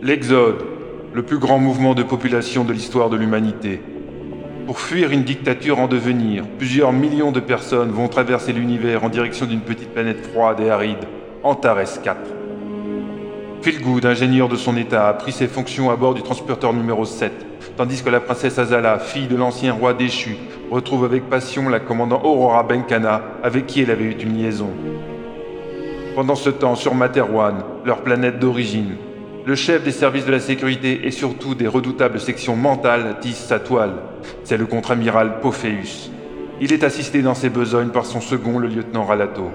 L'Exode, le plus grand mouvement de population de l'histoire de l'humanité. Pour fuir une dictature en devenir, plusieurs millions de personnes vont traverser l'univers en direction d'une petite planète froide et aride, Antares 4. Philgood, ingénieur de son état, a pris ses fonctions à bord du transporteur numéro 7, tandis que la princesse Azala, fille de l'ancien roi déchu, retrouve avec passion la commandant Aurora Benkana, avec qui elle avait eu une liaison. Pendant ce temps, sur Materwan, leur planète d'origine, le chef des services de la sécurité et surtout des redoutables sections mentales tisse sa toile. C'est le contre-amiral Pophéus. Il est assisté dans ses besognes par son second, le lieutenant Ralato.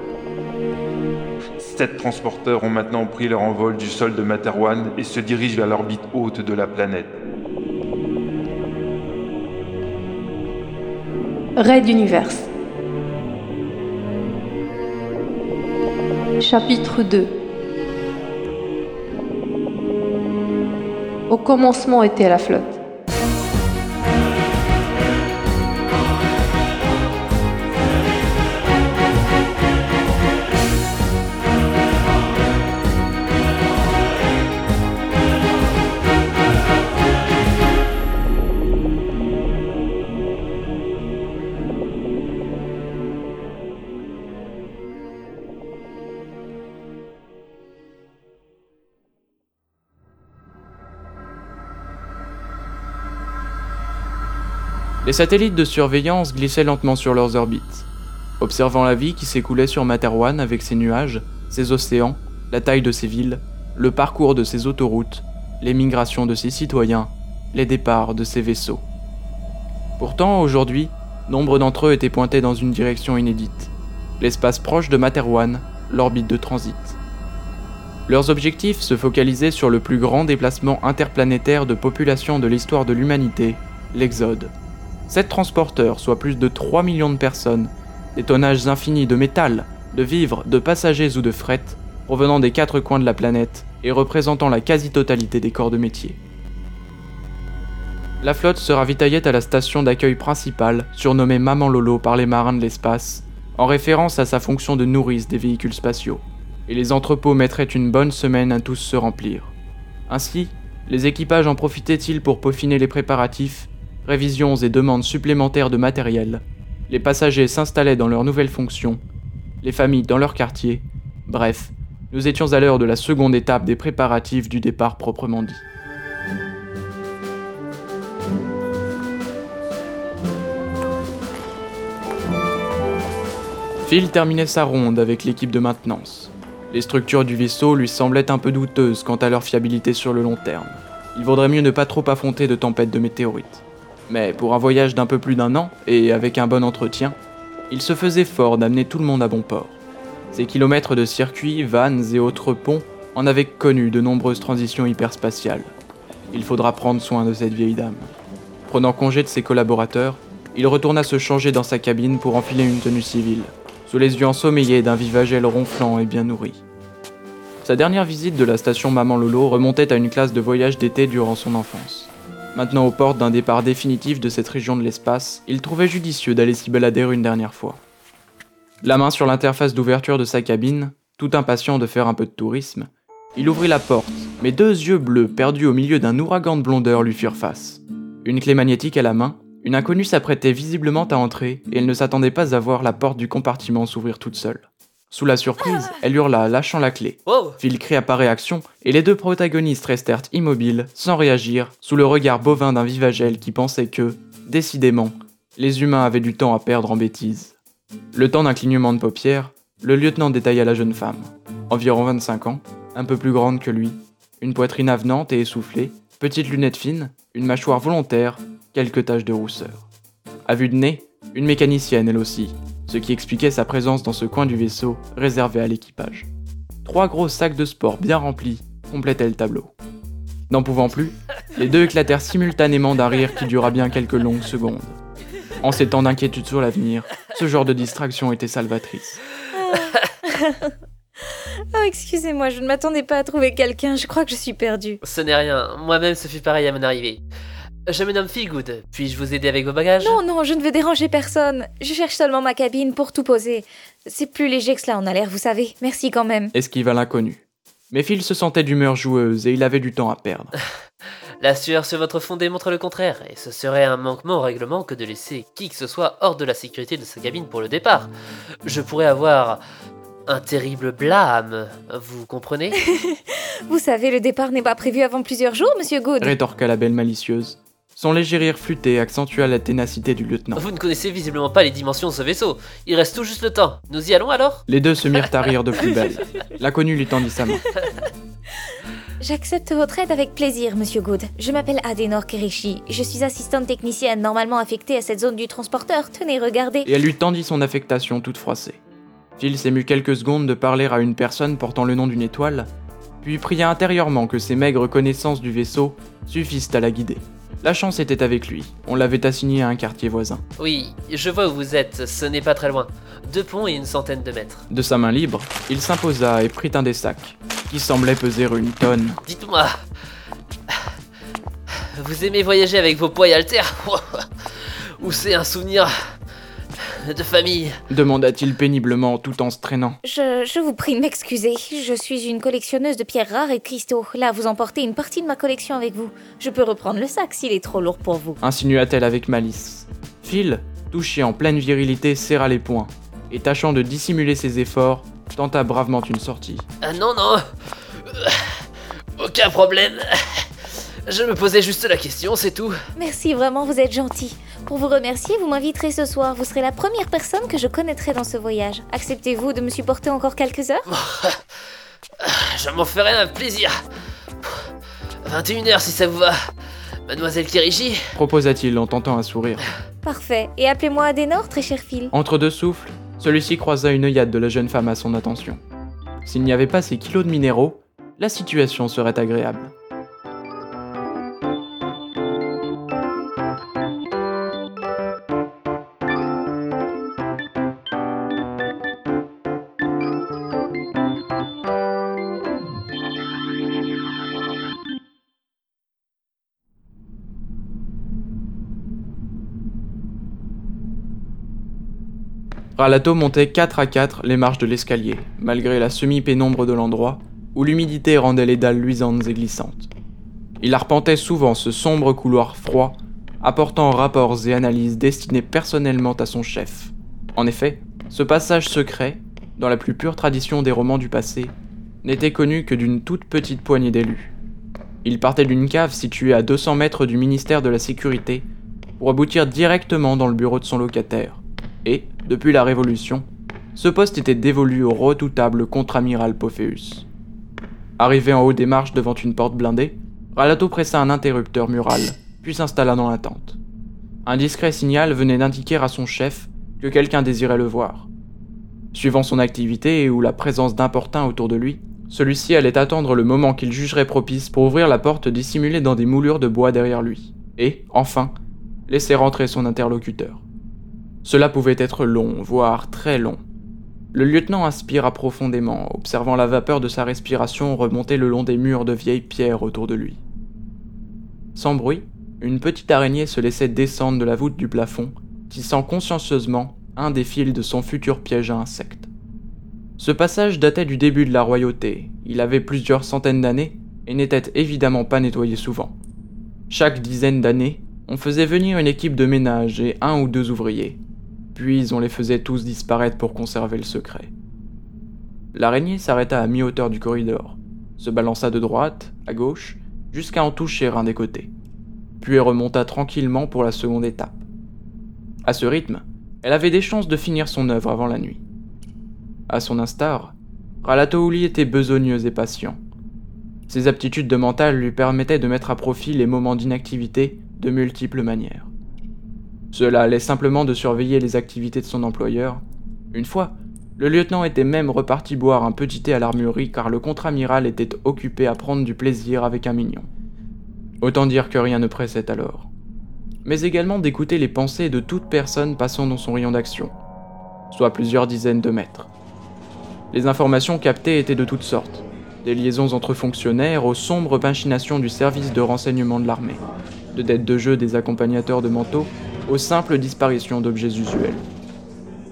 Sept transporteurs ont maintenant pris leur envol du sol de Materwan et se dirigent vers l'orbite haute de la planète. Raid Universe. Chapitre 2 Au commencement était la flotte. Les satellites de surveillance glissaient lentement sur leurs orbites, observant la vie qui s'écoulait sur Materwan avec ses nuages, ses océans, la taille de ses villes, le parcours de ses autoroutes, les migrations de ses citoyens, les départs de ses vaisseaux. Pourtant, aujourd'hui, nombre d'entre eux étaient pointés dans une direction inédite, l'espace proche de Materwan, l'orbite de transit. Leurs objectifs se focalisaient sur le plus grand déplacement interplanétaire de population de l'histoire de l'humanité, l'Exode. Sept transporteurs, soit plus de 3 millions de personnes, des tonnages infinis de métal, de vivres, de passagers ou de fret, provenant des quatre coins de la planète et représentant la quasi-totalité des corps de métier. La flotte se ravitaillait à la station d'accueil principale, surnommée Maman Lolo par les marins de l'espace, en référence à sa fonction de nourrice des véhicules spatiaux, et les entrepôts mettraient une bonne semaine à tous se remplir. Ainsi, les équipages en profitaient-ils pour peaufiner les préparatifs révisions et demandes supplémentaires de matériel, les passagers s'installaient dans leurs nouvelles fonctions, les familles dans leur quartier, bref, nous étions à l'heure de la seconde étape des préparatifs du départ proprement dit. Phil terminait sa ronde avec l'équipe de maintenance. Les structures du vaisseau lui semblaient un peu douteuses quant à leur fiabilité sur le long terme. Il vaudrait mieux ne pas trop affronter de tempêtes de météorites. Mais pour un voyage d'un peu plus d'un an, et avec un bon entretien, il se faisait fort d'amener tout le monde à bon port. Ces kilomètres de circuits, vannes et autres ponts en avaient connu de nombreuses transitions hyperspatiales. Il faudra prendre soin de cette vieille dame. Prenant congé de ses collaborateurs, il retourna se changer dans sa cabine pour enfiler une tenue civile, sous les yeux ensommeillés d'un vivagel ronflant et bien nourri. Sa dernière visite de la station Maman Lolo remontait à une classe de voyage d'été durant son enfance. Maintenant aux portes d'un départ définitif de cette région de l'espace, il trouvait judicieux d'aller s'y balader une dernière fois. La main sur l'interface d'ouverture de sa cabine, tout impatient de faire un peu de tourisme, il ouvrit la porte, mais deux yeux bleus perdus au milieu d'un ouragan de blondeur lui firent face. Une clé magnétique à la main, une inconnue s'apprêtait visiblement à entrer et elle ne s'attendait pas à voir la porte du compartiment s'ouvrir toute seule. Sous la surprise, elle hurla, lâchant la clé. Phil cria par réaction, et les deux protagonistes restèrent immobiles, sans réagir, sous le regard bovin d'un vivagel qui pensait que, décidément, les humains avaient du temps à perdre en bêtises. Le temps d'un clignement de paupières, le lieutenant détailla la jeune femme. Environ 25 ans, un peu plus grande que lui, une poitrine avenante et essoufflée, petites lunettes fines, une mâchoire volontaire, quelques taches de rousseur. À vue de nez, une mécanicienne elle aussi, ce qui expliquait sa présence dans ce coin du vaisseau réservé à l'équipage. Trois gros sacs de sport bien remplis complétaient le tableau. N'en pouvant plus, les deux éclatèrent simultanément d'un rire qui dura bien quelques longues secondes. En ces temps d'inquiétude sur l'avenir, ce genre de distraction était salvatrice. Oh, excusez-moi, je ne m'attendais pas à trouver quelqu'un, je crois que je suis perdue. Ce n'est rien, moi-même ce fut pareil à mon arrivée. Je me nomme Feelgood. Puis-je vous aider avec vos bagages? Non, non, je ne veux déranger personne. Je cherche seulement ma cabine pour tout poser. C'est plus léger que cela en a l'air, vous savez. Merci quand même. Esquiva l'inconnu? Mais Phil se sentait d'humeur joueuse et il avait du temps à perdre. La sueur sur votre fond démontre le contraire, et ce serait un manquement au règlement que de laisser qui que ce soit hors de la sécurité de sa cabine pour le départ. Je pourrais avoir un terrible blâme, vous comprenez? Vous savez, le départ n'est pas prévu avant plusieurs jours, monsieur Good. Rétorqua la belle malicieuse. Son léger rire flûté accentua la ténacité du lieutenant. Vous ne connaissez visiblement pas les dimensions de ce vaisseau. Il reste tout juste le temps. Nous y allons alors? Les deux se mirent à rire de plus belle. L'inconnu lui tendit sa main. J'accepte votre aide avec plaisir, monsieur Good. Je m'appelle Adenor Kerishi. Je suis assistante technicienne normalement affectée à cette zone du transporteur. Tenez, regardez. Et elle lui tendit son affectation toute froissée. Phil s'émut quelques secondes de parler à une personne portant le nom d'une étoile, puis pria intérieurement que ses maigres connaissances du vaisseau suffisent à la guider. La chance était avec lui, on l'avait assigné à un quartier voisin. Oui, je vois où vous êtes, ce n'est pas très loin. Deux ponts et une centaine de mètres. De sa main libre, il s'imposa et prit un des sacs, qui semblait peser une tonne. Dites-moi, vous aimez voyager avec vos poids et haltères? Ou c'est un souvenir de famille demanda-t-il péniblement tout en se traînant. Je, je vous prie de m'excuser. Je suis une collectionneuse de pierres rares et de cristaux. Là, vous emportez une partie de ma collection avec vous. Je peux reprendre le sac s'il est trop lourd pour vous. Insinua-t-elle avec malice. Phil, touché en pleine virilité, serra les poings, et tâchant de dissimuler ses efforts, tenta bravement une sortie. Ah non, non Aucun problème Je me posais juste la question, c'est tout. Merci, vraiment, vous êtes gentil. Pour vous remercier, vous m'inviterez ce soir. Vous serez la première personne que je connaîtrai dans ce voyage. Acceptez-vous de me supporter encore quelques heures? Je m'en ferai un plaisir. 21h si ça vous va. Mademoiselle Kirishi proposa-t-il en tentant un sourire. Parfait. Et appelez-moi Adenor, très cher Phil. Entre deux souffles, celui-ci croisa une œillade de la jeune femme à son attention. S'il n'y avait pas ces kilos de minéraux, la situation serait agréable. Ralato montait 4 à 4 les marches de l'escalier, malgré la semi-pénombre de l'endroit, où l'humidité rendait les dalles luisantes et glissantes. Il arpentait souvent ce sombre couloir froid, apportant rapports et analyses destinés personnellement à son chef. En effet, ce passage secret, dans la plus pure tradition des romans du passé, n'était connu que d'une toute petite poignée d'élus. Il partait d'une cave située à 200 mètres du ministère de la Sécurité pour aboutir directement dans le bureau de son locataire. Et, depuis la Révolution, ce poste était dévolu au redoutable contre-amiral Pophéus. Arrivé en haut des marches devant une porte blindée, Ralato pressa un interrupteur mural, puis s'installa dans la tente. Un discret signal venait d'indiquer à son chef que quelqu'un désirait le voir. Suivant son activité et ou la présence d'importuns autour de lui, celui-ci allait attendre le moment qu'il jugerait propice pour ouvrir la porte dissimulée dans des moulures de bois derrière lui, et, enfin, laisser rentrer son interlocuteur. Cela pouvait être long, voire très long. Le lieutenant inspira profondément, observant la vapeur de sa respiration remonter le long des murs de vieilles pierres autour de lui. Sans bruit, une petite araignée se laissait descendre de la voûte du plafond, tissant consciencieusement un des fils de son futur piège à insectes. Ce passage datait du début de la royauté, il avait plusieurs centaines d'années et n'était évidemment pas nettoyé souvent. Chaque dizaine d'années, on faisait venir une équipe de ménage et un ou deux ouvriers, puis on les faisait tous disparaître pour conserver le secret. L'araignée s'arrêta à mi-hauteur du corridor, se balança de droite, à gauche, jusqu'à en toucher un des côtés, puis remonta tranquillement pour la seconde étape. À ce rythme, elle avait des chances de finir son œuvre avant la nuit. À son instar, Ralatouli était besogneux et patient. Ses aptitudes de mental lui permettaient de mettre à profit les moments d'inactivité de multiples manières. Cela allait simplement de surveiller les activités de son employeur. Une fois, le lieutenant était même reparti boire un petit thé à l'armurerie car le contre-amiral était occupé à prendre du plaisir avec un mignon. Autant dire que rien ne pressait alors. Mais également d'écouter les pensées de toute personne passant dans son rayon d'action, soit plusieurs dizaines de mètres. Les informations captées étaient de toutes sortes, des liaisons entre fonctionnaires aux sombres machinations du service de renseignement de l'armée, de dettes de jeu des accompagnateurs de manteaux aux simples disparitions d'objets usuels.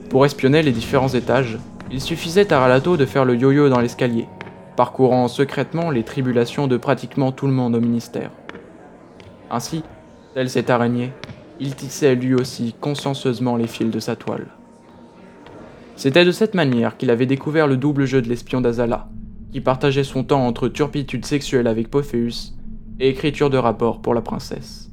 Pour espionner les différents étages, il suffisait à Ralato de faire le yo-yo dans l'escalier, parcourant secrètement les tribulations de pratiquement tout le monde au ministère. Ainsi, tel cette araignée, il tissait lui aussi consciencieusement les fils de sa toile. C'était de cette manière qu'il avait découvert le double jeu de l'espion d'Azala, qui partageait son temps entre turpitude sexuelle avec Pophéus et écriture de rapport pour la princesse.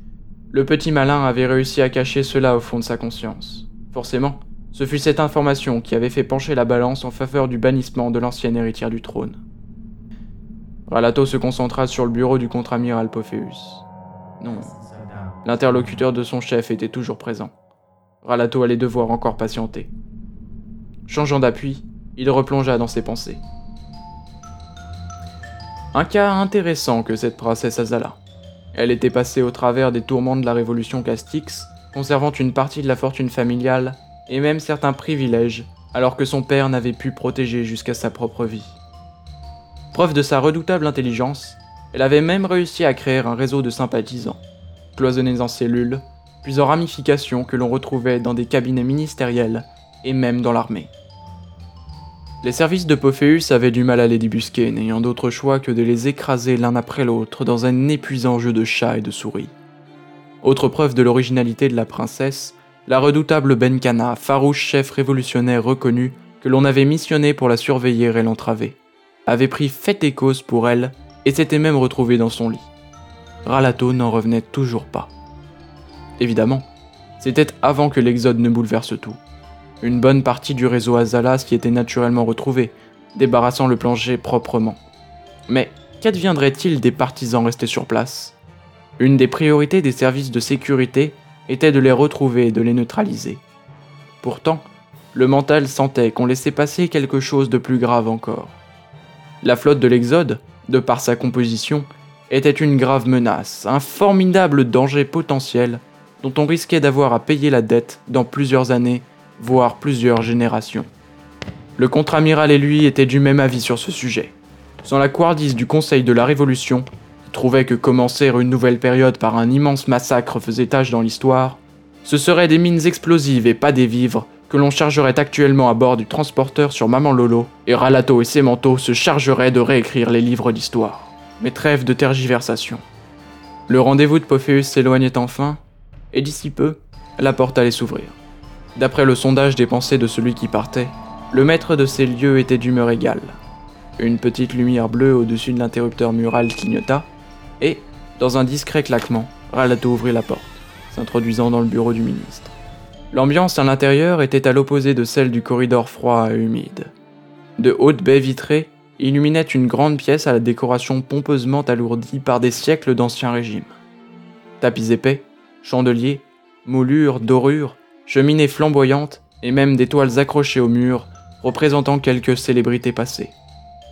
Le petit malin avait réussi à cacher cela au fond de sa conscience. Forcément, ce fut cette information qui avait fait pencher la balance en faveur du bannissement de l'ancienne héritière du trône. Ralato se concentra sur le bureau du contre-amiral Pophéus. Non, l'interlocuteur de son chef était toujours présent. Ralato allait devoir encore patienter. Changeant d'appui, il replongea dans ses pensées. Un cas intéressant que cette princesse Azala. Elle était passée au travers des tourments de la révolution Castix, conservant une partie de la fortune familiale et même certains privilèges, alors que son père n'avait pu protéger jusqu'à sa propre vie. Preuve de sa redoutable intelligence, elle avait même réussi à créer un réseau de sympathisants, cloisonnés en cellules, puis en ramifications que l'on retrouvait dans des cabinets ministériels et même dans l'armée. Les services de Pophéus avaient du mal à les débusquer, n'ayant d'autre choix que de les écraser l'un après l'autre dans un épuisant jeu de chats et de souris. Autre preuve de l'originalité de la princesse, la redoutable Benkana, farouche chef révolutionnaire reconnu que l'on avait missionné pour la surveiller et l'entraver, avait pris fait et cause pour elle et s'était même retrouvé dans son lit. Ralato n'en revenait toujours pas. Évidemment, c'était avant que l'exode ne bouleverse tout. Une bonne partie du réseau Azalas qui était naturellement retrouvé, débarrassant le plancher proprement. Mais qu'adviendrait-il des partisans restés sur place? Une des priorités des services de sécurité était de les retrouver et de les neutraliser. Pourtant, le mental sentait qu'on laissait passer quelque chose de plus grave encore. La flotte de l'Exode, de par sa composition, était une grave menace, un formidable danger potentiel dont on risquait d'avoir à payer la dette dans plusieurs années voire plusieurs générations. Le contre-amiral et lui étaient du même avis sur ce sujet. Sans la couardise du Conseil de la Révolution, qui trouvait que commencer une nouvelle période par un immense massacre faisait tâche dans l'histoire, ce seraient des mines explosives et pas des vivres que l'on chargerait actuellement à bord du transporteur sur Maman Lolo, et Ralato et manteaux se chargeraient de réécrire les livres d'histoire. Mais trêve de tergiversation. Le rendez-vous de Pophéus s'éloignait enfin, et d'ici peu, la porte allait s'ouvrir. D'après le sondage des pensées de celui qui partait, le maître de ces lieux était d'humeur égale. Une petite lumière bleue au-dessus de l'interrupteur mural clignota, et, dans un discret claquement, Ralato ouvrit la porte, s'introduisant dans le bureau du ministre. L'ambiance à l'intérieur était à l'opposé de celle du corridor froid et humide. De hautes baies vitrées illuminaient une grande pièce à la décoration pompeusement alourdie par des siècles d'ancien régime. Tapis épais, chandeliers, moulures, dorures, cheminées flamboyantes et même des toiles accrochées au mur représentant quelques célébrités passées.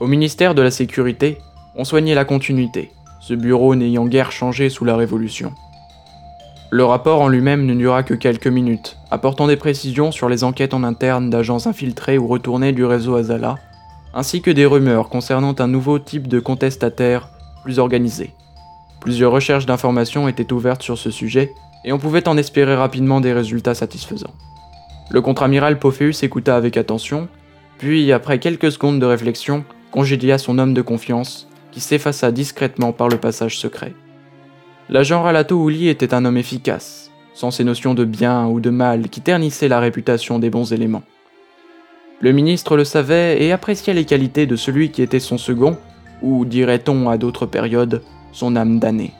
Au ministère de la Sécurité, on soignait la continuité, ce bureau n'ayant guère changé sous la Révolution. Le rapport en lui-même ne dura que quelques minutes, apportant des précisions sur les enquêtes en interne d'agents infiltrés ou retournés du réseau Azala, ainsi que des rumeurs concernant un nouveau type de contestataire plus organisé. Plusieurs recherches d'informations étaient ouvertes sur ce sujet, et on pouvait en espérer rapidement des résultats satisfaisants. Le contre-amiral Pophéus écouta avec attention, puis, après quelques secondes de réflexion, congédia son homme de confiance, qui s'effaça discrètement par le passage secret. L'agent Ralato Ouli était un homme efficace, sans ces notions de bien ou de mal qui ternissaient la réputation des bons éléments. Le ministre le savait et appréciait les qualités de celui qui était son second, ou dirait-on à d'autres périodes, son âme damnée.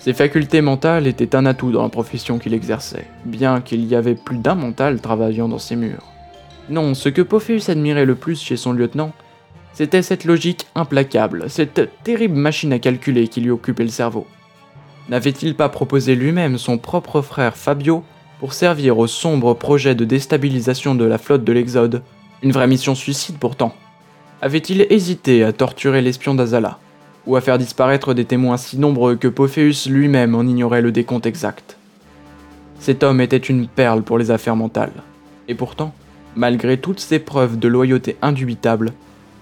Ses facultés mentales étaient un atout dans la profession qu'il exerçait, bien qu'il y avait plus d'un mental travaillant dans ses murs. Non, ce que Pophéus admirait le plus chez son lieutenant, c'était cette logique implacable, cette terrible machine à calculer qui lui occupait le cerveau. N'avait-il pas proposé lui-même son propre frère Fabio pour servir au sombre projet de déstabilisation de la flotte de l'Exode Une vraie mission suicide pourtant? Avait-il hésité à torturer l'espion d'Azala? Ou à faire disparaître des témoins si nombreux que Pophéus lui-même en ignorait le décompte exact. Cet homme était une perle pour les affaires mentales. Et pourtant, malgré toutes ces preuves de loyauté indubitable,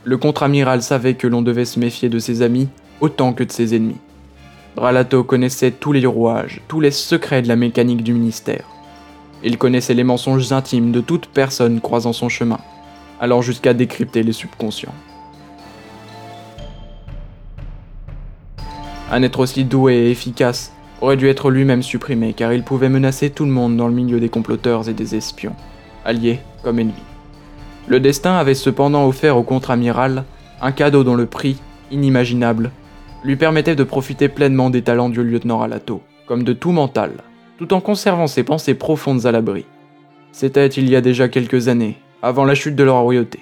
le contre-amiral savait que l'on devait se méfier de ses amis autant que de ses ennemis. Ralato connaissait tous les rouages, tous les secrets de la mécanique du ministère. Il connaissait les mensonges intimes de toute personne croisant son chemin, allant jusqu'à décrypter les subconscients. Un être aussi doué et efficace aurait dû être lui-même supprimé car il pouvait menacer tout le monde dans le milieu des comploteurs et des espions, alliés comme ennemis. Le destin avait cependant offert au contre-amiral un cadeau dont le prix, inimaginable, lui permettait de profiter pleinement des talents du lieutenant Alato, comme de tout mental, tout en conservant ses pensées profondes à l'abri. C'était il y a déjà quelques années, avant la chute de leur royauté.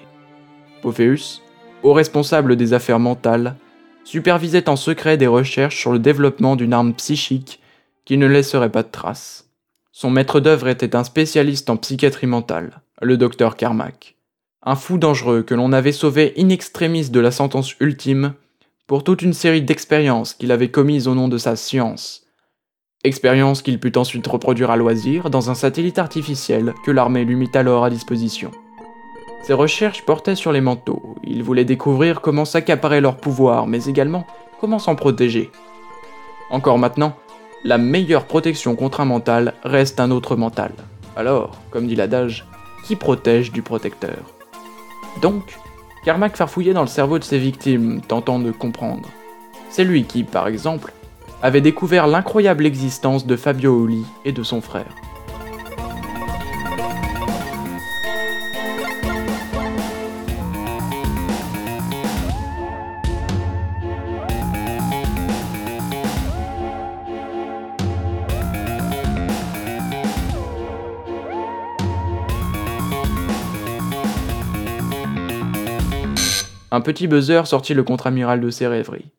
Pophéus, haut responsable des affaires mentales, supervisait en secret des recherches sur le développement d'une arme psychique qui ne laisserait pas de traces. Son maître d'œuvre était un spécialiste en psychiatrie mentale, le docteur Carmack. Un fou dangereux que l'on avait sauvé in extremis de la sentence ultime pour toute une série d'expériences qu'il avait commises au nom de sa science. Expériences qu'il put ensuite reproduire à loisir dans un satellite artificiel que l'armée lui mit alors à disposition. Ses recherches portaient sur les manteaux. Il voulait découvrir comment s'accaparer leur pouvoir, mais également comment s'en protéger. Encore maintenant, la meilleure protection contre un mental reste un autre mental. Alors, comme dit l'adage, qui protège du protecteur? Donc, Carmack farfouillait dans le cerveau de ses victimes, tentant de comprendre. C'est lui qui, par exemple, avait découvert l'incroyable existence de Fabio Oli et de son frère. Un petit buzzer sortit le contre-amiral de ses rêveries.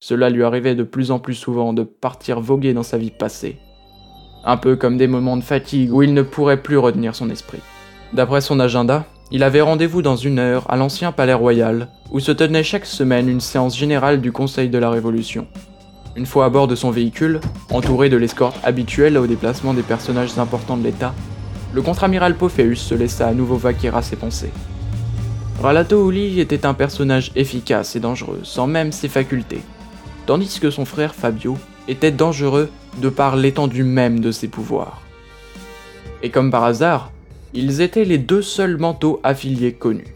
Cela lui arrivait de plus en plus souvent de partir voguer dans sa vie passée. Un peu comme des moments de fatigue où il ne pourrait plus retenir son esprit. D'après son agenda, il avait rendez-vous dans une heure à l'ancien palais royal, où se tenait chaque semaine une séance générale du Conseil de la Révolution. Une fois à bord de son véhicule, entouré de l'escorte habituelle au déplacement des personnages importants de l'État, le contre-amiral Pophéus se laissa à nouveau vaquer à ses pensées. Ralato Uli était un personnage efficace et dangereux, sans même ses facultés, tandis que son frère Fabio était dangereux de par l'étendue même de ses pouvoirs. Et comme par hasard, ils étaient les deux seuls manteaux affiliés connus.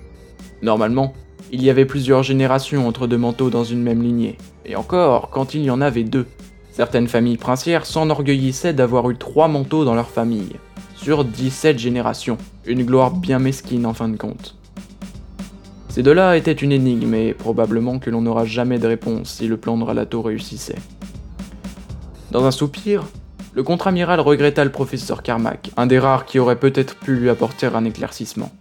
Normalement, il y avait plusieurs générations entre deux manteaux dans une même lignée, et encore quand il y en avait deux. Certaines familles princières s'enorgueillissaient d'avoir eu trois manteaux dans leur famille, sur 17 générations, une gloire bien mesquine en fin de compte. Ces deux-là étaient une énigme et probablement que l'on n'aura jamais de réponse si le plan de Ralato réussissait. Dans un soupir, le contre-amiral regretta le professeur Carmack, un des rares qui aurait peut-être pu lui apporter un éclaircissement.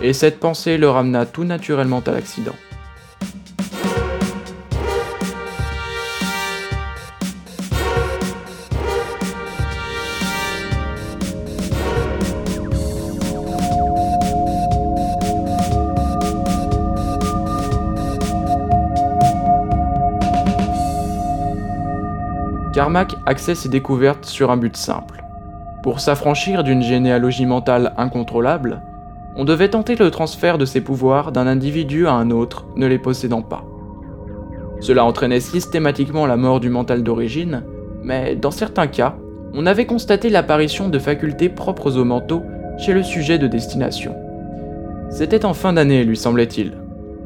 Et cette pensée le ramena tout naturellement à l'accident. Carmack axait ses découvertes sur un but simple. Pour s'affranchir d'une généalogie mentale incontrôlable, on devait tenter le transfert de ses pouvoirs d'un individu à un autre ne les possédant pas. Cela entraînait systématiquement la mort du mental d'origine, mais dans certains cas, on avait constaté l'apparition de facultés propres au manteau chez le sujet de destination. C'était en fin d'année, lui semblait-il.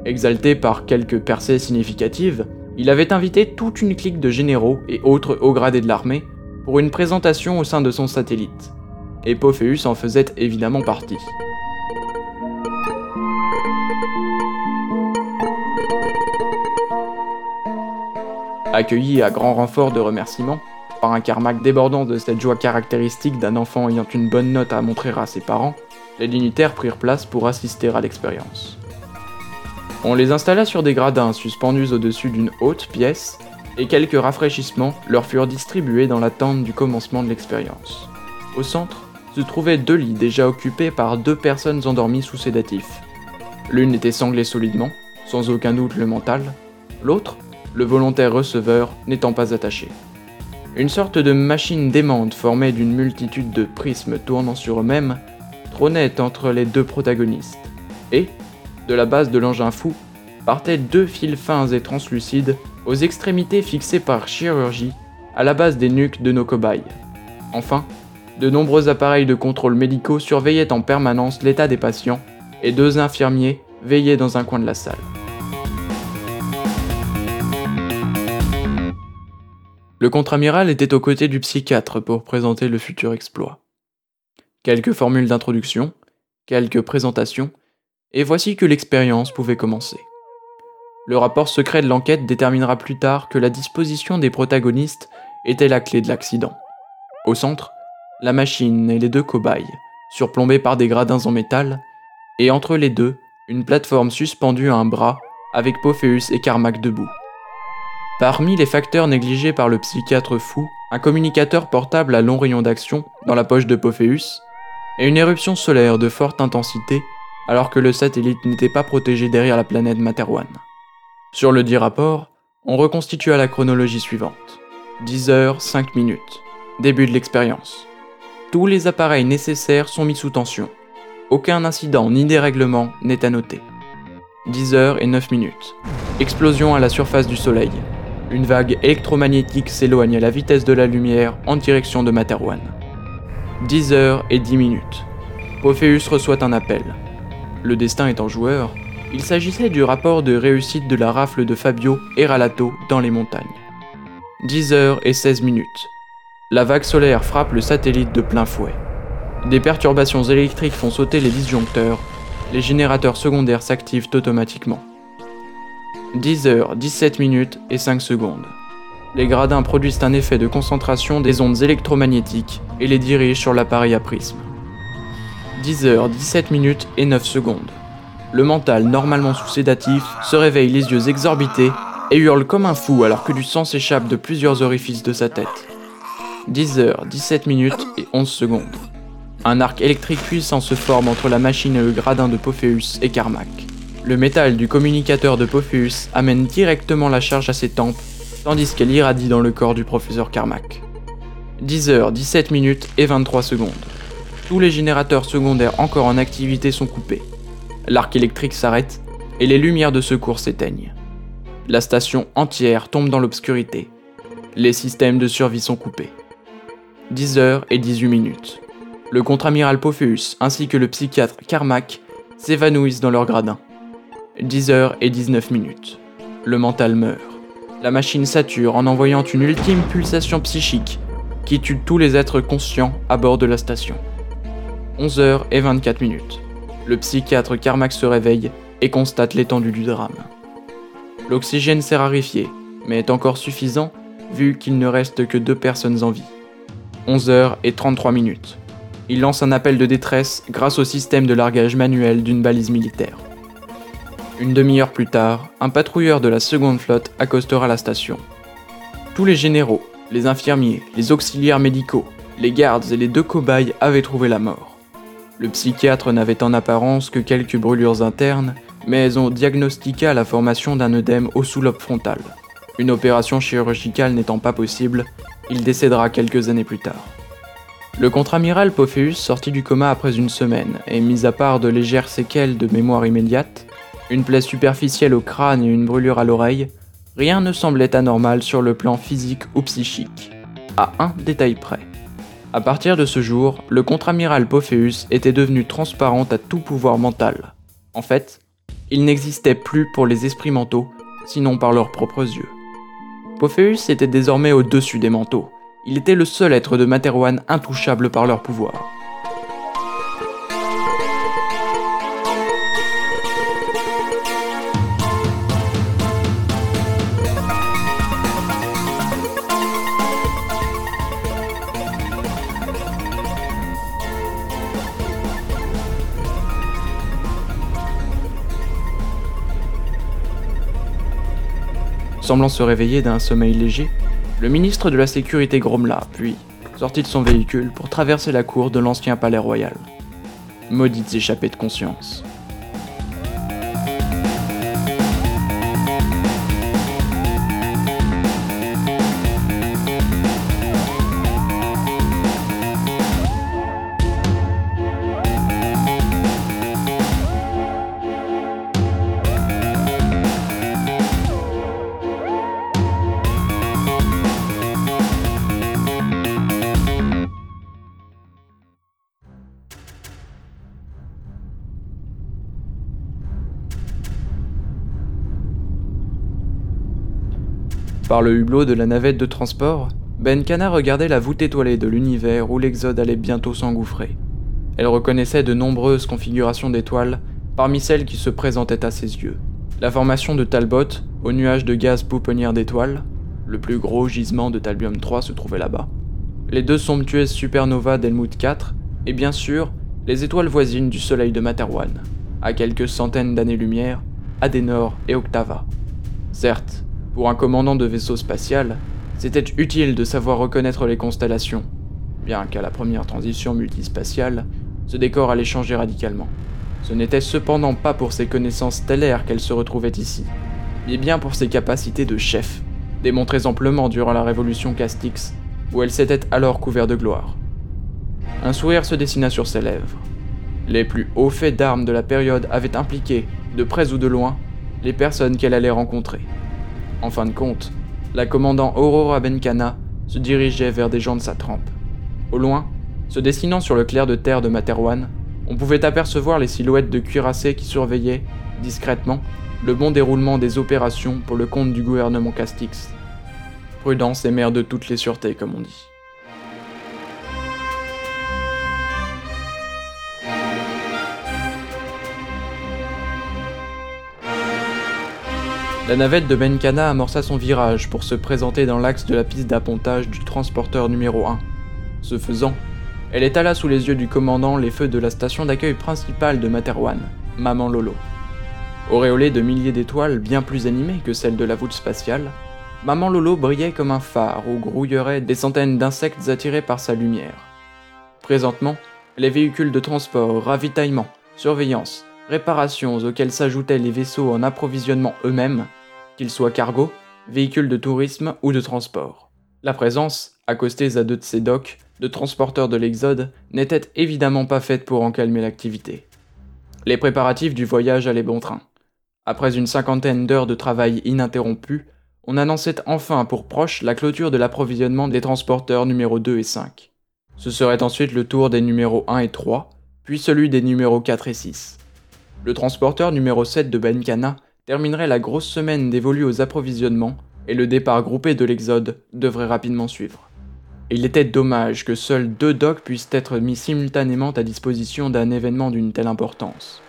Exalté par quelques percées significatives, il avait invité toute une clique de généraux et autres hauts gradés de l'armée pour une présentation au sein de son satellite. Et Pophéus en faisait évidemment partie. Accueilli à grand renfort de remerciements, par un Carmack débordant de cette joie caractéristique d'un enfant ayant une bonne note à montrer à ses parents, les dignitaires prirent place pour assister à l'expérience. On les installa sur des gradins suspendus au-dessus d'une haute pièce, et quelques rafraîchissements leur furent distribués dans l'attente du commencement de l'expérience. Au centre se trouvaient deux lits déjà occupés par deux personnes endormies sous sédatifs. L'une était sanglée solidement, sans aucun doute le mental, l'autre, le volontaire receveur, n'étant pas attaché. Une sorte de machine démente formée d'une multitude de prismes tournant sur eux-mêmes trônait entre les deux protagonistes, et, de la base de l'engin fou, partaient deux fils fins et translucides aux extrémités fixées par chirurgie à la base des nuques de nos cobayes. Enfin, de nombreux appareils de contrôle médicaux surveillaient en permanence l'état des patients et deux infirmiers veillaient dans un coin de la salle. Le contre-amiral était aux côtés du psychiatre pour présenter le futur exploit. Quelques formules d'introduction, quelques présentations, et voici que l'expérience pouvait commencer. Le rapport secret de l'enquête déterminera plus tard que la disposition des protagonistes était la clé de l'accident. Au centre, la machine et les deux cobayes, surplombés par des gradins en métal, et entre les deux, une plateforme suspendue à un bras avec Pophéus et Carmack debout. Parmi les facteurs négligés par le psychiatre fou, un communicateur portable à long rayon d'action dans la poche de Pophéus, et une éruption solaire de forte intensité alors que le satellite n'était pas protégé derrière la planète Materwan. Sur le dit rapport, on reconstitua la chronologie suivante. 10 heures 5 minutes. Début de l'expérience. Tous les appareils nécessaires sont mis sous tension. Aucun incident ni dérèglement n'est à noter. 10 heures et 9 minutes. Explosion à la surface du Soleil. Une vague électromagnétique s'éloigne à la vitesse de la lumière en direction de Materwan. 10 heures et 10 minutes. Pophéus reçoit un appel. Le destin étant joueur, il s'agissait du rapport de réussite de la rafle de Fabio et Ralato dans les montagnes. 10 heures et 16 minutes. La vague solaire frappe le satellite de plein fouet. Des perturbations électriques font sauter les disjoncteurs, les générateurs secondaires s'activent automatiquement. 10 heures 17 minutes et 5 secondes. Les gradins produisent un effet de concentration des ondes électromagnétiques et les dirigent sur l'appareil à prisme. 10 heures 17 minutes et 9 secondes. Le mental, normalement sous sédatif, se réveille les yeux exorbités et hurle comme un fou alors que du sang s'échappe de plusieurs orifices de sa tête. 10 heures 17 minutes et 11 secondes. Un arc électrique puissant se forme entre la machine et le gradin de Pophéus et Carmack. Le métal du communicateur de Pophéus amène directement la charge à ses tempes, tandis qu'elle irradie dans le corps du professeur Carmack. 10 heures 17 minutes et 23 secondes. Tous les générateurs secondaires encore en activité sont coupés. L'arc électrique s'arrête et les lumières de secours s'éteignent. La station entière tombe dans l'obscurité. Les systèmes de survie sont coupés. 10 heures et 18 minutes. Le contre-amiral Pophéus ainsi que le psychiatre Carmack s'évanouissent dans leur gradin. 10 heures et 19 minutes. Le mental meurt. La machine sature en envoyant une ultime pulsation psychique qui tue tous les êtres conscients à bord de la station. 11 heures et 24 minutes. Le psychiatre Carmack se réveille et constate l'étendue du drame. L'oxygène s'est raréfié, mais est encore suffisant vu qu'il ne reste que deux personnes en vie. 11 heures et 33 minutes. Il lance un appel de détresse grâce au système de largage manuel d'une balise militaire. Une demi-heure plus tard, un patrouilleur de la seconde flotte accostera la station. Tous les généraux, les infirmiers, les auxiliaires médicaux, les gardes et les deux cobayes avaient trouvé la mort. Le psychiatre n'avait en apparence que quelques brûlures internes, mais on diagnostiqua la formation d'un œdème au sous-lobe frontal. Une opération chirurgicale n'étant pas possible, il décédera quelques années plus tard. Le contre-amiral Pophéus sortit du coma après une semaine, et mis à part de légères séquelles de mémoire immédiate, une plaie superficielle au crâne et une brûlure à l'oreille, rien ne semblait anormal sur le plan physique ou psychique. À un détail près. À partir de ce jour, le contre-amiral Pophéus était devenu transparent à tout pouvoir mental. En fait, il n'existait plus pour les esprits mentaux, sinon par leurs propres yeux. Pophéus était désormais au-dessus des manteaux. Il était le seul être de Materwan intouchable par leur pouvoir. Semblant se réveiller d'un sommeil léger, le ministre de la Sécurité grommela, puis sortit de son véhicule pour traverser la cour de l'ancien palais royal. Maudites échappées de conscience. Par le hublot de la navette de transport, Benkana regardait la voûte étoilée de l'univers où l'Exode allait bientôt s'engouffrer. Elle reconnaissait de nombreuses configurations d'étoiles parmi celles qui se présentaient à ses yeux. La formation de Talbot, au nuage de gaz pouponnière d'étoiles, le plus gros gisement de Talbium 3 se trouvait là-bas. Les deux somptueuses supernovas d'Elmwood 4, et bien sûr, les étoiles voisines du soleil de Materwan, à quelques centaines d'années-lumière, Adenor et Octava. Certes, pour un commandant de vaisseau spatial, c'était utile de savoir reconnaître les constellations, bien qu'à la première transition multispatiale, ce décor allait changer radicalement. Ce n'était cependant pas pour ses connaissances stellaires qu'elle se retrouvait ici, mais bien pour ses capacités de chef, démontrées amplement durant la révolution Castix, où elle s'était alors couverte de gloire. Un sourire se dessina sur ses lèvres. Les plus hauts faits d'armes de la période avaient impliqué, de près ou de loin, les personnes qu'elle allait rencontrer. En fin de compte, la commandant Aurora Benkana se dirigeait vers des gens de sa trempe. Au loin, se dessinant sur le clair de terre de Materwan, on pouvait apercevoir les silhouettes de cuirassés qui surveillaient, discrètement, le bon déroulement des opérations pour le compte du gouvernement Castix. Prudence est mère de toutes les sûretés, comme on dit. La navette de Benkana amorça son virage pour se présenter dans l'axe de la piste d'appontage du transporteur numéro 1. Ce faisant, elle étala sous les yeux du commandant les feux de la station d'accueil principale de Materwan, Maman Lolo. Auréolée de milliers d'étoiles bien plus animées que celles de la voûte spatiale, Maman Lolo brillait comme un phare où grouilleraient des centaines d'insectes attirés par sa lumière. Présentement, les véhicules de transport, ravitaillement, surveillance, réparations auxquels s'ajoutaient les vaisseaux en approvisionnement eux-mêmes, qu'ils soient cargo, véhicules de tourisme ou de transport. La présence, accostée à deux de ces docks, de transporteurs de l'Exode, n'était évidemment pas faite pour en calmer l'activité. Les préparatifs du voyage allaient bon train. Après une cinquantaine d'heures de travail ininterrompu, on annonçait enfin pour proche la clôture de l'approvisionnement des transporteurs numéro 2 et 5. Ce serait ensuite le tour des numéros 1 et 3, puis celui des numéros 4 et 6. Le transporteur numéro 7 de Benkana terminerait la grosse semaine dévolue aux approvisionnements et le départ groupé de l'Exode devrait rapidement suivre. Il était dommage que seuls deux docks puissent être mis simultanément à disposition d'un événement d'une telle importance.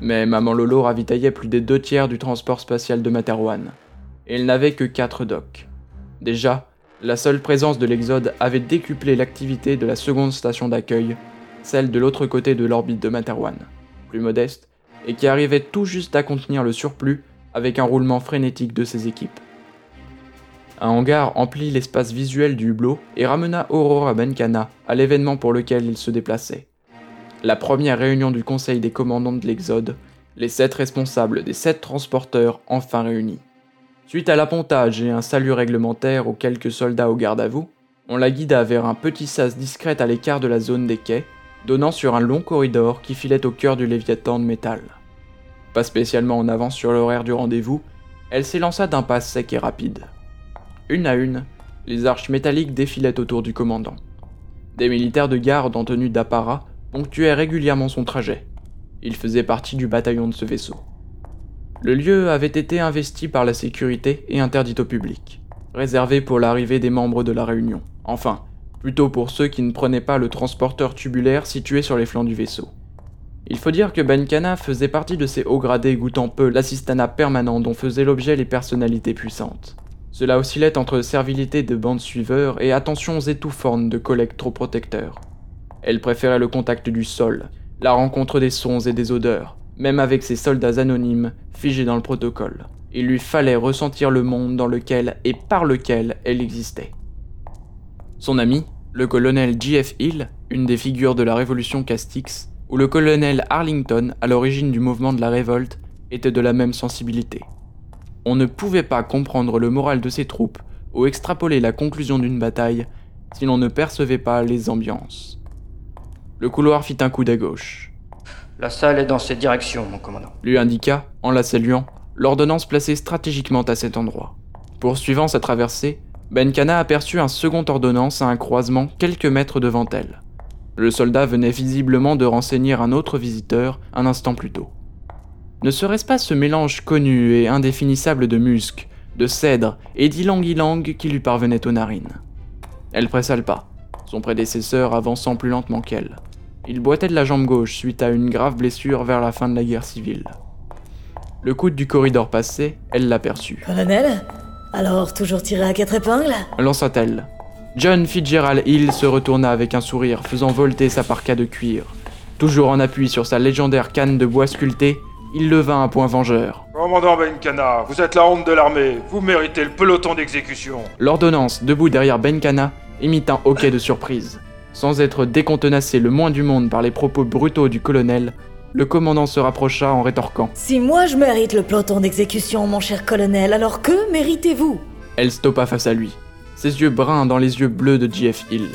Mais Maman Lolo ravitaillait plus des deux tiers du transport spatial de Materwan, et il n'avait que quatre docks. Déjà, la seule présence de l'Exode avait décuplé l'activité de la seconde station d'accueil, celle de l'autre côté de l'orbite de Materwan, plus modeste, et qui arrivait tout juste à contenir le surplus avec un roulement frénétique de ses équipes. Un hangar emplit l'espace visuel du hublot et ramena Aurora Benkana à l'événement pour lequel il se déplaçait. La première réunion du conseil des commandants de l'Exode, les sept responsables des sept transporteurs enfin réunis. Suite à l'appontage et un salut réglementaire aux quelques soldats au garde à vous, on la guida vers un petit sas discret à l'écart de la zone des quais, donnant sur un long corridor qui filait au cœur du Léviathan de métal. Pas spécialement en avance sur l'horaire du rendez-vous, elle s'élança d'un pas sec et rapide. Une à une, les arches métalliques défilaient autour du commandant. Des militaires de garde en tenue d'apparat ponctuaient régulièrement son trajet. Il faisait partie du bataillon de ce vaisseau. Le lieu avait été investi par la sécurité et interdit au public, réservé pour l'arrivée des membres de la Réunion. Enfin, plutôt pour ceux qui ne prenaient pas le transporteur tubulaire situé sur les flancs du vaisseau. Il faut dire que Benkana faisait partie de ces hauts gradés goûtant peu l'assistanat permanent dont faisaient l'objet les personnalités puissantes. Cela oscillait entre servilité de bandes suiveurs et attentions étouffantes de collègues trop protecteurs. Elle préférait le contact du sol, la rencontre des sons et des odeurs, même avec ses soldats anonymes figés dans le protocole. Il lui fallait ressentir le monde dans lequel et par lequel elle existait. Son ami, le colonel J.F. Hill, une des figures de la révolution Castix, ou le colonel Arlington, à l'origine du mouvement de la révolte, étaient de la même sensibilité. On ne pouvait pas comprendre le moral de ses troupes ou extrapoler la conclusion d'une bataille si l'on ne percevait pas les ambiances. Le couloir fit un coup à gauche. La salle est dans cette direction, mon commandant. Lui indiqua, en la saluant, l'ordonnance placée stratégiquement à cet endroit. Poursuivant sa traversée, Benkana aperçut un second ordonnance à un croisement quelques mètres devant elle. Le soldat venait visiblement de renseigner un autre visiteur un instant plus tôt. Ne serait-ce pas ce mélange connu et indéfinissable de muscles, de cèdre et d'ylang-ylang qui lui parvenaient aux narines? Elle pressa le pas, son prédécesseur avançant plus lentement qu'elle. Il boitait de la jambe gauche suite à une grave blessure vers la fin de la guerre civile. Le coude du corridor passé, elle l'aperçut. Colonel? Alors, toujours tiré à quatre épingles Lança-t-elle. John Fitzgerald Hill se retourna avec un sourire, faisant volter sa parka de cuir. Toujours en appui sur sa légendaire canne de bois sculpté, il leva un point vengeur. Commandant Benkana, vous êtes la honte de l'armée. Vous méritez le peloton d'exécution. L'ordonnance, debout derrière Benkana, émit un hoquet de surprise. Sans être décontenacé le moins du monde par les propos brutaux du colonel, le commandant se rapprocha en rétorquant. Si moi je mérite le peloton d'exécution, mon cher colonel, alors que méritez-vous? Elle stoppa face à lui, ses yeux bruns dans les yeux bleus de Jeff Hill.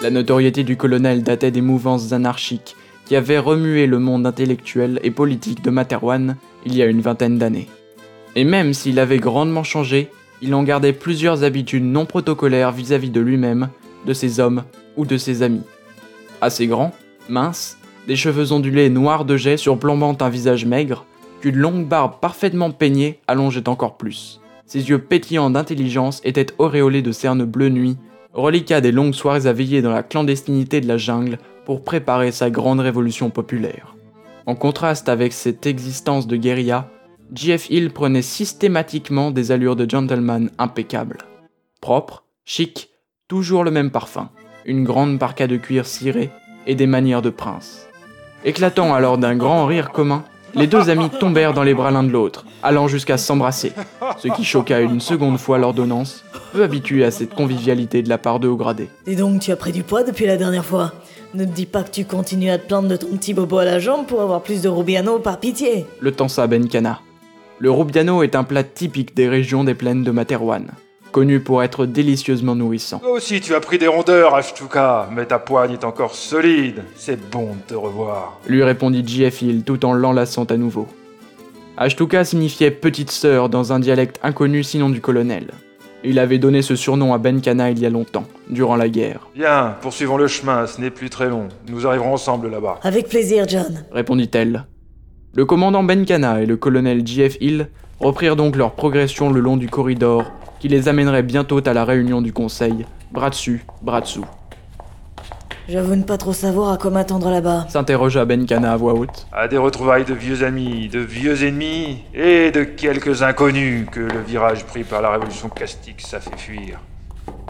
La notoriété du colonel datait des mouvances anarchiques qui avaient remué le monde intellectuel et politique de Materwan il y a une vingtaine d'années. Et même s'il avait grandement changé, il en gardait plusieurs habitudes non protocolaires vis-à-vis de lui-même, de ses hommes ou de ses amis. Assez grand, mince, des cheveux ondulés noirs de jet surplombant un visage maigre, qu'une longue barbe parfaitement peignée allongeait encore plus. Ses yeux pétillants d'intelligence étaient auréolés de cernes bleues nuit, reliquat des longues soirées à veiller dans la clandestinité de la jungle pour préparer sa grande révolution populaire. En contraste avec cette existence de guérilla, J.F. Hill prenait systématiquement des allures de gentleman impeccable. Propre, chic, toujours le même parfum, une grande parka de cuir ciré et des manières de prince. Éclatant alors d'un grand rire commun, les deux amis tombèrent dans les bras l'un de l'autre, allant jusqu'à s'embrasser, ce qui choqua une seconde fois l'ordonnance, peu habituée à cette convivialité de la part de haut gradé. Dis donc, tu as pris du poids depuis la dernière fois. Ne me dis pas que tu continues à te plaindre de ton petit bobo à la jambe pour avoir plus de Rubiano par pitié. Le tensa Benkana. Le rubiano est un plat typique des régions des plaines de Materwan, connu pour être délicieusement nourrissant. Toi aussi, tu as pris des rondeurs, Ashtuka, mais ta poigne est encore solide. C'est bon de te revoir. lui répondit J.F. Hill tout en l'enlaçant à nouveau. Ashtuka signifiait petite sœur dans un dialecte inconnu sinon du colonel. Il avait donné ce surnom à Benkana il y a longtemps, durant la guerre, Bien, poursuivons le chemin, ce n'est plus très long. Nous arriverons ensemble là-bas. Avec plaisir, John. répondit-elle. Le commandant Benkana et le colonel J.F. Hill reprirent donc leur progression le long du corridor qui les amènerait bientôt à la réunion du conseil, bras dessus, bras dessous. J'avoue ne pas trop savoir à quoi m'attendre là-bas. S'interrogea Benkana à voix haute. À des retrouvailles de vieux amis, de vieux ennemis et de quelques inconnus que le virage pris par la révolution castique ça fait fuir.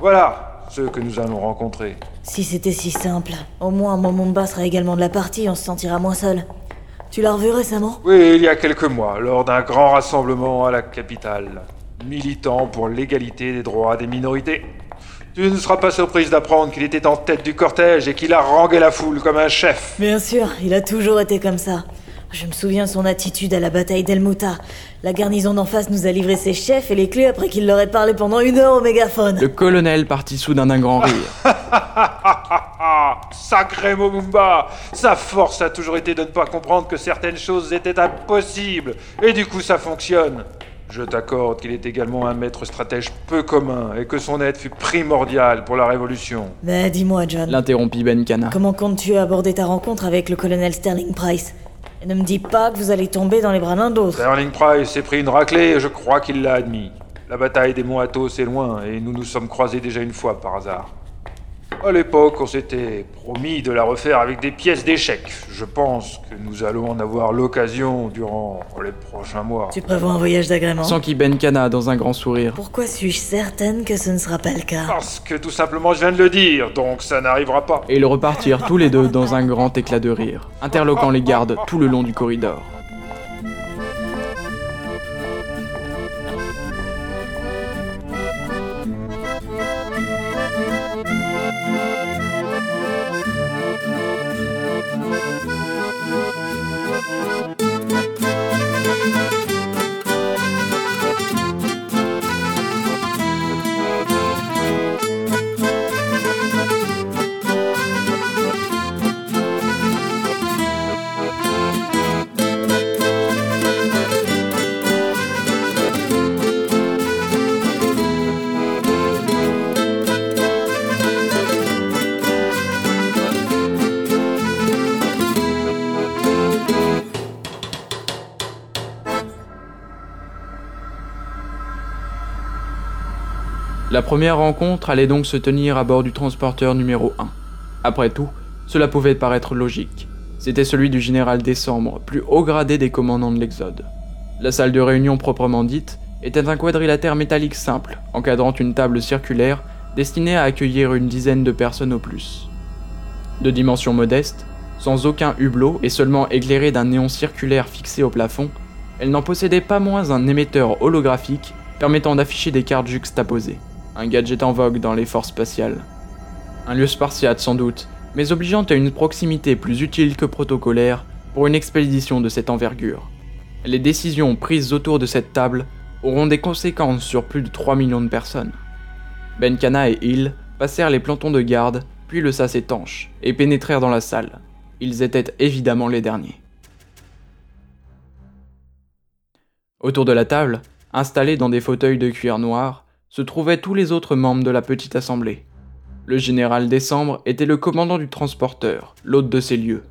Voilà ceux que nous allons rencontrer. Si c'était si simple, au moins Momomba sera également de la partie, on se sentira moins seul. Tu l'as revu récemment? Oui, il y a quelques mois, lors d'un grand rassemblement à la capitale, militant pour l'égalité des droits des minorités. Tu ne seras pas surprise d'apprendre qu'il était en tête du cortège et qu'il a rangé la foule comme un chef. Bien sûr, il a toujours été comme ça. Je me souviens son attitude à la bataille d'El Mouta. La garnison d'en face nous a livré ses chefs et les clés après qu'il leur ait parlé pendant une heure au mégaphone. Le colonel partit soudain d'un grand rire. Sacré Momumba Sa force a toujours été de ne pas comprendre que certaines choses étaient impossibles, et du coup ça fonctionne. Je t'accorde qu'il est également un maître stratège peu commun, et que son aide fut primordiale pour la révolution. Mais dis-moi, John, L'interrompit Benkana. comment comptes-tu aborder ta rencontre avec le colonel Sterling Price? Et ne me dis pas que vous allez tomber dans les bras l'un d'autre. Sterling Price s'est pris une raclée, et je crois qu'il l'a admis. La bataille des monts Athos est loin, et nous nous sommes croisés déjà une fois par hasard. À l'époque, on s'était promis de la refaire avec des pièces d'échecs. Je pense que nous allons en avoir l'occasion durant les prochains mois. Tu prévois un voyage d'agrément S'enquit Benkana dans un grand sourire. Pourquoi suis-je certaine que ce ne sera pas le cas Parce que tout simplement je viens de le dire, donc ça n'arrivera pas. Et ils repartirent tous les deux dans un grand éclat de rire, interloquant les gardes tout le long du corridor. La première rencontre allait donc se tenir à bord du transporteur numéro 1. Après tout, cela pouvait paraître logique. C'était celui du général Décembre, plus haut gradé des commandants de l'Exode. La salle de réunion proprement dite était un quadrilatère métallique simple, encadrant une table circulaire destinée à accueillir une dizaine de personnes au plus. De dimension modeste, sans aucun hublot et seulement éclairée d'un néon circulaire fixé au plafond, elle n'en possédait pas moins un émetteur holographique permettant d'afficher des cartes juxtaposées, un gadget en vogue dans les forces spatiales. Un lieu spartiate sans doute, mais obligeant à une proximité plus utile que protocolaire pour une expédition de cette envergure. Les décisions prises autour de cette table auront des conséquences sur plus de 3 millions de personnes. Benkana et Hill passèrent les plantons de garde, puis le sas étanche, et pénétrèrent dans la salle. Ils étaient évidemment les derniers. Autour de la table, installés dans des fauteuils de cuir noir, se trouvaient tous les autres membres de la petite assemblée. Le général Décembre était le commandant du transporteur, l'hôte de ces lieux.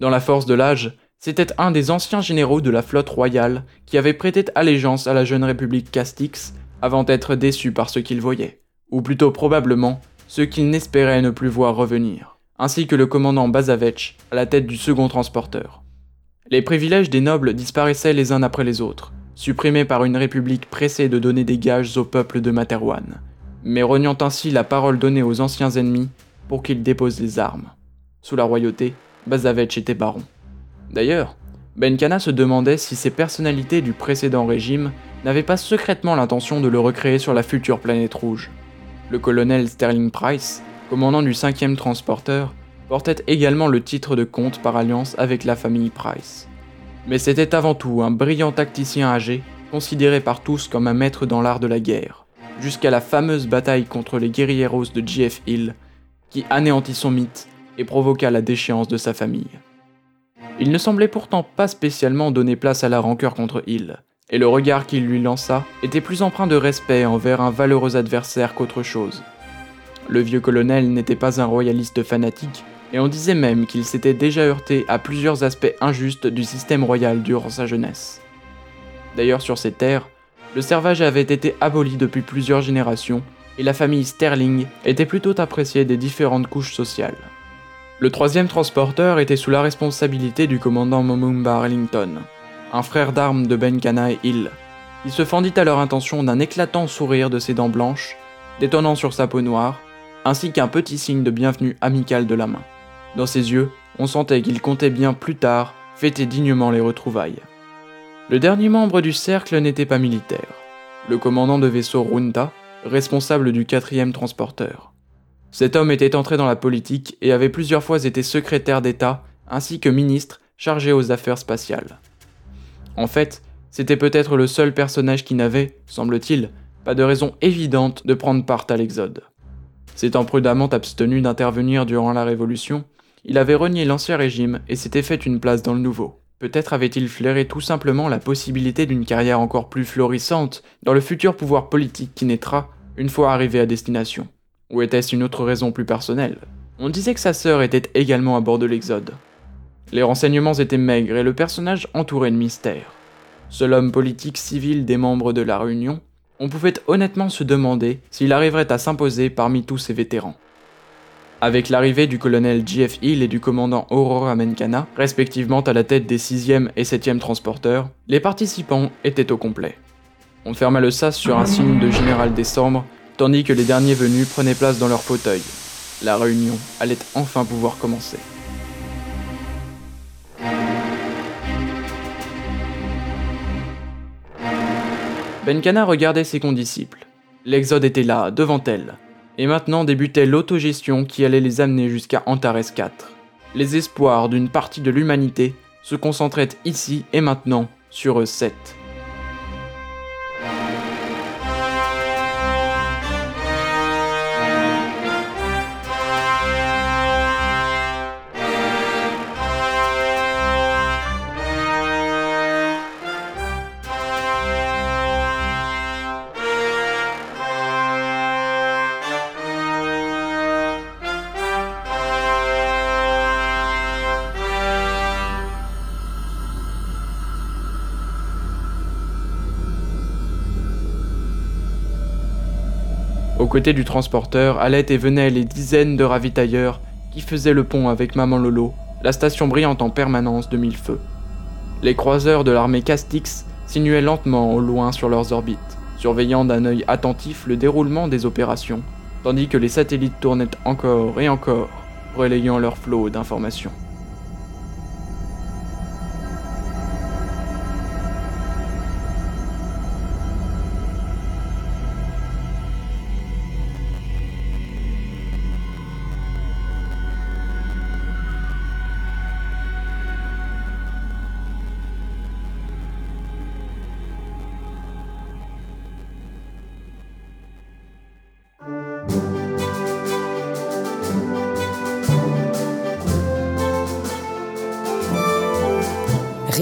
Dans la force de l'âge, c'était un des anciens généraux de la flotte royale qui avait prêté allégeance à la jeune république Castix avant d'être déçu par ce qu'il voyait, ou plutôt probablement ce qu'il n'espérait ne plus voir revenir, ainsi que le commandant Bazavetch à la tête du second transporteur. Les privilèges des nobles disparaissaient les uns après les autres, supprimés par une république pressée de donner des gages au peuple de Materwan, mais reniant ainsi la parole donnée aux anciens ennemis pour qu'ils déposent les armes. Sous la royauté, Bazavetch était baron. D'ailleurs, Benkana se demandait si ces personnalités du précédent régime n'avaient pas secrètement l'intention de le recréer sur la future planète rouge. Le colonel Sterling Price, commandant du 5e transporteur, portait également le titre de comte par alliance avec la famille Price. Mais c'était avant tout un brillant tacticien âgé, considéré par tous comme un maître dans l'art de la guerre jusqu'à la fameuse bataille contre les guerrieros de J.F. Hill, qui anéantit son mythe et provoqua la déchéance de sa famille. Il ne semblait pourtant pas spécialement donner place à la rancœur contre Hill, et le regard qu'il lui lança était plus empreint de respect envers un valeureux adversaire qu'autre chose. Le vieux colonel n'était pas un royaliste fanatique, et on disait même qu'il s'était déjà heurté à plusieurs aspects injustes du système royal durant sa jeunesse. D'ailleurs, sur ces terres, le servage avait été aboli depuis plusieurs générations et la famille Sterling était plutôt appréciée des différentes couches sociales. Le troisième transporteur était sous la responsabilité du commandant Momumba Arlington, un frère d'armes de Benkana et Hill. Il se fendit à leur intention d'un éclatant sourire de ses dents blanches, détonnant sur sa peau noire, ainsi qu'un petit signe de bienvenue amical de la main. Dans ses yeux, on sentait qu'il comptait bien plus tard fêter dignement les retrouvailles. Le dernier membre du cercle n'était pas militaire. Le commandant de vaisseau Runta, responsable du quatrième transporteur. Cet homme était entré dans la politique et avait plusieurs fois été secrétaire d'État ainsi que ministre chargé aux affaires spatiales. En fait, c'était peut-être le seul personnage qui n'avait, semble-t-il, pas de raison évidente de prendre part à l'Exode. S'étant prudemment abstenu d'intervenir durant la Révolution, il avait renié l'ancien régime et s'était fait une place dans le nouveau. Peut-être avait-il flairé tout simplement la possibilité d'une carrière encore plus florissante dans le futur pouvoir politique qui naîtra une fois arrivé à destination. Ou était-ce une autre raison plus personnelle? On disait que sa sœur était également à bord de l'Exode. Les renseignements étaient maigres et le personnage entouré de mystères. Seul homme politique civil des membres de la Réunion, on pouvait honnêtement se demander s'il arriverait à s'imposer parmi tous ces vétérans. Avec l'arrivée du colonel J.F. Hill et du commandant Aurora Menkana, respectivement à la tête des 6e et 7e transporteurs, les participants étaient au complet. On ferma le sas sur un signe de général décembre, tandis que les derniers venus prenaient place dans leur fauteuil. La réunion allait enfin pouvoir commencer. Benkana regardait ses condisciples. L'exode était là, devant elle, et maintenant débutait l'autogestion qui allait les amener jusqu'à Antares 4. Les espoirs d'une partie de l'humanité se concentraient ici et maintenant sur eux 7. Aux côtés du transporteur allaient et venaient les dizaines de ravitailleurs qui faisaient le pont avec Maman Lolo, la station brillante en permanence de mille feux. Les croiseurs de l'armée Castix sinuaient lentement au loin sur leurs orbites, surveillant d'un œil attentif le déroulement des opérations, tandis que les satellites tournaient encore et encore, relayant leur flot d'informations.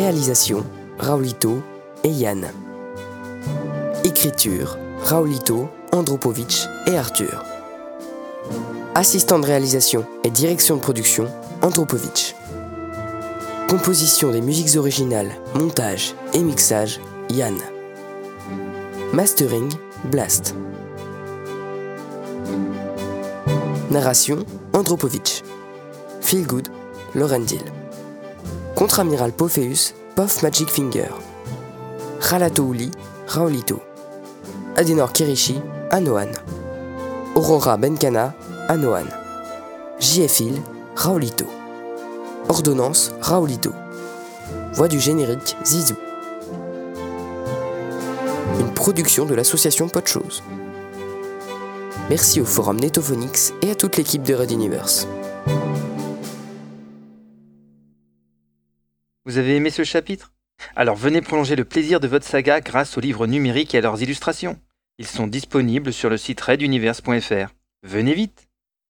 Réalisation Raulito et Yann. Écriture Raulito, Andropovitch et Arthur. Assistant de réalisation et direction de production Andropovitch. Composition des musiques originales, montage et mixage Yann. Mastering Blast. Narration Andropovitch. Feel Good Laurendil. Contre-amiral Pophéus, Puff Magic Finger. Ralato Uli, Raolito. Adenor Kirishi, Anoan. Aurora Benkana, Anoan. JFil, Raolito. Ordonnance, Raolito. Voix du générique, Zizou. Une production de l'association Podchose. Merci au forum Netophonix et à toute l'équipe de Red Universe. Vous avez aimé ce chapitre? Alors venez prolonger le plaisir de votre saga grâce aux livres numériques et à leurs illustrations. Ils sont disponibles sur le site reduniverse.fr. Venez vite